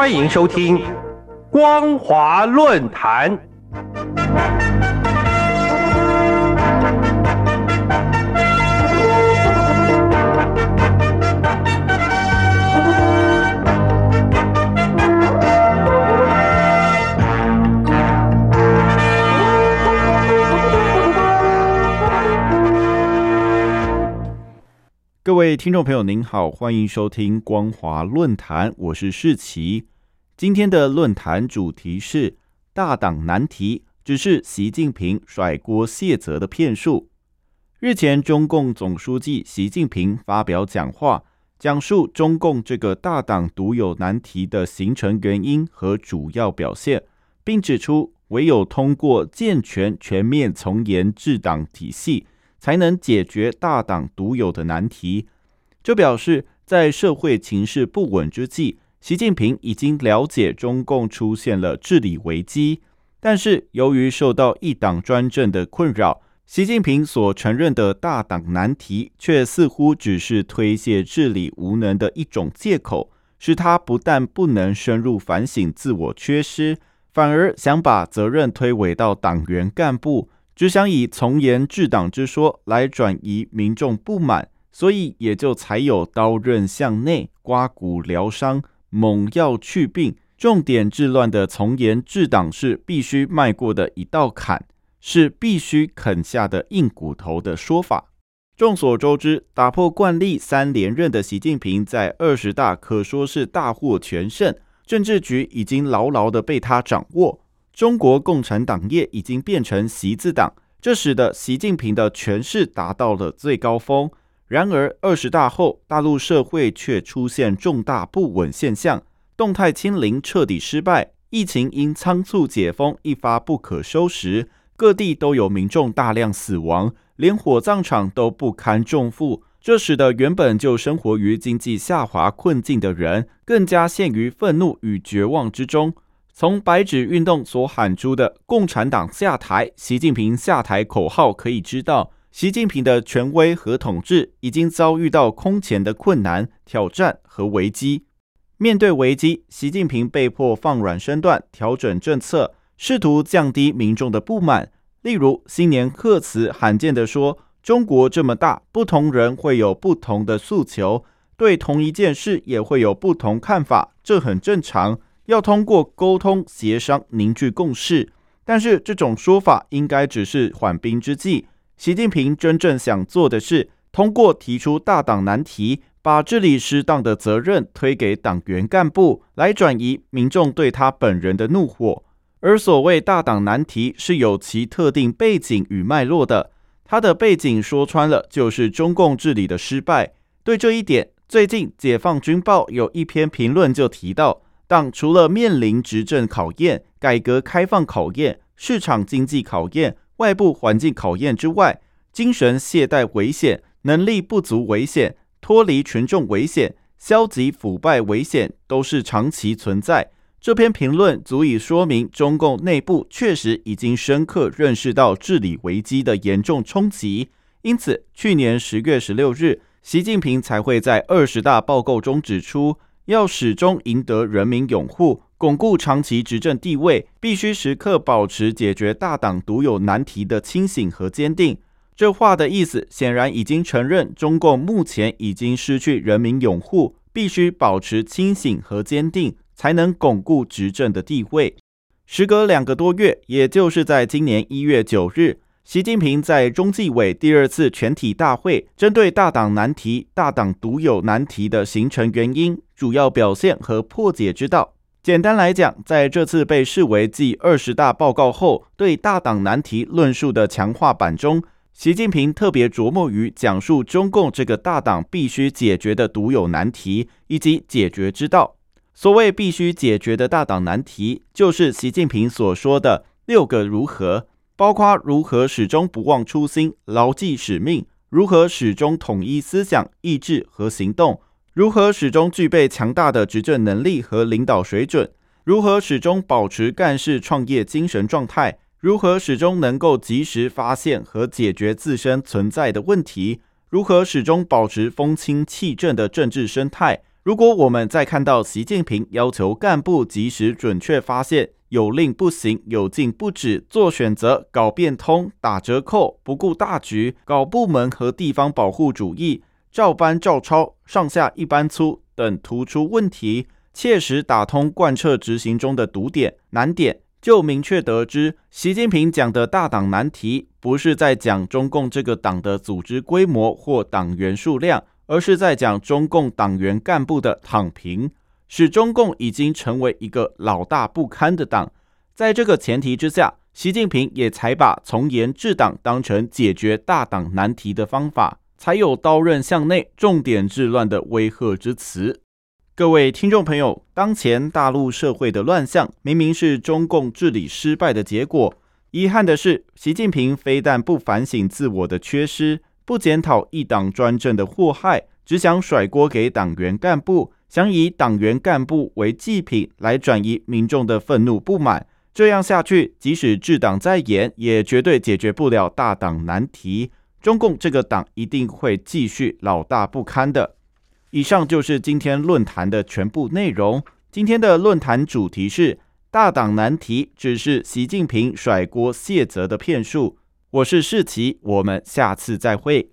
欢迎收听《光华论坛》。各位听众朋友，您好，欢迎收听光华论坛，我是世奇。今天的论坛主题是“大党难题”，只是习近平甩锅卸责的骗术。日前，中共总书记习近平发表讲话，讲述中共这个大党独有难题的形成原因和主要表现，并指出，唯有通过健全全面从严治党体系。才能解决大党独有的难题。这表示，在社会情势不稳之际，习近平已经了解中共出现了治理危机，但是由于受到一党专政的困扰，习近平所承认的大党难题，却似乎只是推卸治理无能的一种借口，使他不但不能深入反省自我缺失，反而想把责任推诿到党员干部。只想以从严治党之说来转移民众不满，所以也就才有刀刃向内、刮骨疗伤、猛药去病、重点治乱的从严治党是必须迈过的一道坎，是必须啃下的硬骨头的说法。众所周知，打破惯例三连任的习近平在二十大可说是大获全胜，政治局已经牢牢的被他掌握。中国共产党业已经变成习字党，这使得习近平的权势达到了最高峰。然而，二十大后，大陆社会却出现重大不稳现象，动态清零彻底失败，疫情因仓促解封一发不可收拾，各地都有民众大量死亡，连火葬场都不堪重负。这使得原本就生活于经济下滑困境的人，更加陷于愤怒与绝望之中。从白纸运动所喊出的“共产党下台，习近平下台”口号可以知道，习近平的权威和统治已经遭遇到空前的困难、挑战和危机。面对危机，习近平被迫放软身段，调整政策，试图降低民众的不满。例如，新年贺词罕见地说：“中国这么大，不同人会有不同的诉求，对同一件事也会有不同看法，这很正常。”要通过沟通协商凝聚共识，但是这种说法应该只是缓兵之计。习近平真正想做的是，通过提出大党难题，把治理失当的责任推给党员干部，来转移民众对他本人的怒火。而所谓大党难题是有其特定背景与脉络的，它的背景说穿了就是中共治理的失败。对这一点，最近《解放军报》有一篇评论就提到。党除了面临执政考验、改革开放考验、市场经济考验、外部环境考验之外，精神懈怠危险、能力不足危险、脱离群众危险、消极腐败危险，都是长期存在。这篇评论足以说明，中共内部确实已经深刻认识到治理危机的严重冲击。因此，去年十月十六日，习近平才会在二十大报告中指出。要始终赢得人民拥护，巩固长期执政地位，必须时刻保持解决大党独有难题的清醒和坚定。这话的意思显然已经承认，中共目前已经失去人民拥护，必须保持清醒和坚定，才能巩固执政的地位。时隔两个多月，也就是在今年一月九日。习近平在中纪委第二次全体大会针对大党难题、大党独有难题的形成原因、主要表现和破解之道。简单来讲，在这次被视为继二十大报告后对大党难题论述的强化版中，习近平特别琢磨于讲述中共这个大党必须解决的独有难题以及解决之道。所谓必须解决的大党难题，就是习近平所说的六个如何。包括如何始终不忘初心、牢记使命；如何始终统一思想、意志和行动；如何始终具备强大的执政能力和领导水准；如何始终保持干事创业精神状态；如何始终能够及时发现和解决自身存在的问题；如何始终保持风清气正的政治生态；如果我们再看到习近平要求干部及时准确发现有令不行、有禁不止、做选择、搞变通、打折扣、不顾大局、搞部门和地方保护主义、照搬照抄、上下一般粗等突出问题，切实打通贯彻执行中的堵点难点，就明确得知，习近平讲的大党难题，不是在讲中共这个党的组织规模或党员数量。而是在讲中共党员干部的躺平，使中共已经成为一个老大不堪的党。在这个前提之下，习近平也才把从严治党当成解决大党难题的方法，才有刀刃向内、重点治乱的威吓之词。各位听众朋友，当前大陆社会的乱象，明明是中共治理失败的结果。遗憾的是，习近平非但不反省自我的缺失。不检讨一党专政的祸害，只想甩锅给党员干部，想以党员干部为祭品来转移民众的愤怒不满。这样下去，即使治党再严，也绝对解决不了大党难题。中共这个党一定会继续老大不堪的。以上就是今天论坛的全部内容。今天的论坛主题是：大党难题只是习近平甩锅卸责的骗术。我是世奇，我们下次再会。